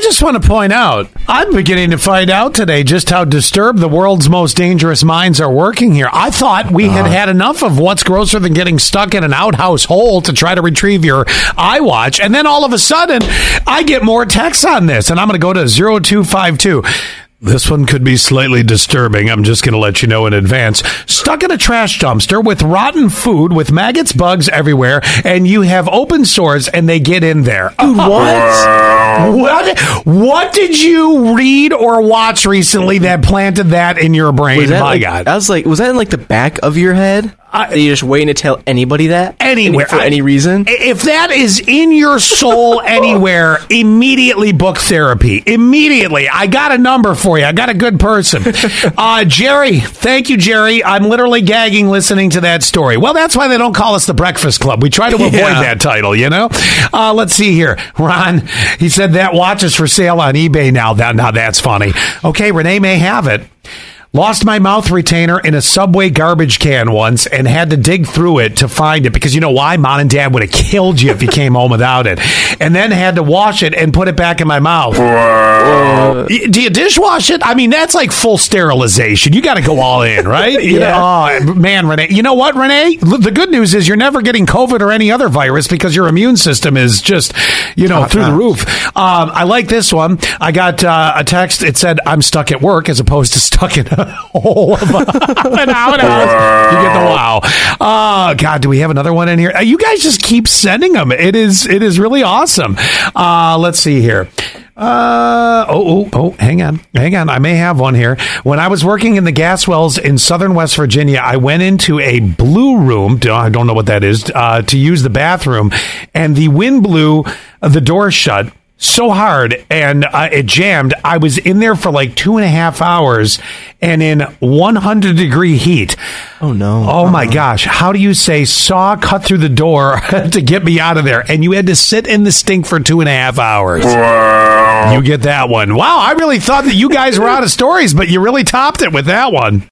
I just want to point out, I'm beginning to find out today just how disturbed the world's most dangerous minds are working here. I thought we had uh-huh. had enough of what's grosser than getting stuck in an outhouse hole to try to retrieve your iWatch. And then all of a sudden, I get more texts on this, and I'm going to go to 0252. This one could be slightly disturbing. I'm just going to let you know in advance. Stuck in a trash dumpster with rotten food, with maggots, bugs everywhere, and you have open sores and they get in there. Dude, uh, what? What? What did you read or watch recently that planted that in your brain? Was that My like, God. I was like, was that in like the back of your head? I- Are you just waiting to tell anybody that? Anywhere. for I- any reason? If that is in your soul anywhere, immediately book therapy. Immediately. I got a number for you. I got a good person. Uh, Jerry, thank you, Jerry. I'm literally gagging listening to that story. Well, that's why they don't call us the Breakfast Club. We try to avoid Yeah. that title, you know? Uh, let's see here. Ron, he said that watch is for sale on eBay now. That, now that's funny. Okay, Renee may have it. Lost my mouth retainer in a subway garbage can once and had to dig through it to find it because you know why? Mom and dad would have killed you if you came home without it. And then had to wash it and put it back in my mouth. Y- Do you dishwash it? I mean, that's like full sterilization. You got to go all in, right? You Yeah. know, oh, man, Renee. You know what, Renee? The good news is you're never getting COVID or any other virus because your immune system is just, you know, through the roof. Um, I like this one. I got uh, a text. It said, I'm stuck at work as opposed to stuck in a hole of outhouse. You get the wow. Oh, God, do we have another one in here? Uh, You guys just keep sending them. It is, it is really awesome. Uh, let's see here. Uh oh, oh oh hang on hang on I may have one here. When I was working in the gas wells in southern West Virginia, I went into a blue room. I don't know what that is uh, to use the bathroom, and the wind blew the door shut so hard and uh, it jammed. I was in there for like two and a half hours and in 100 degree heat. Oh no. Oh my gosh. How do you say saw cut through the door to get me out of there? And you had to sit in the stink for two and a half hours. You get that one. Wow. I really thought that you guys were out of stories, but you really topped it with that one.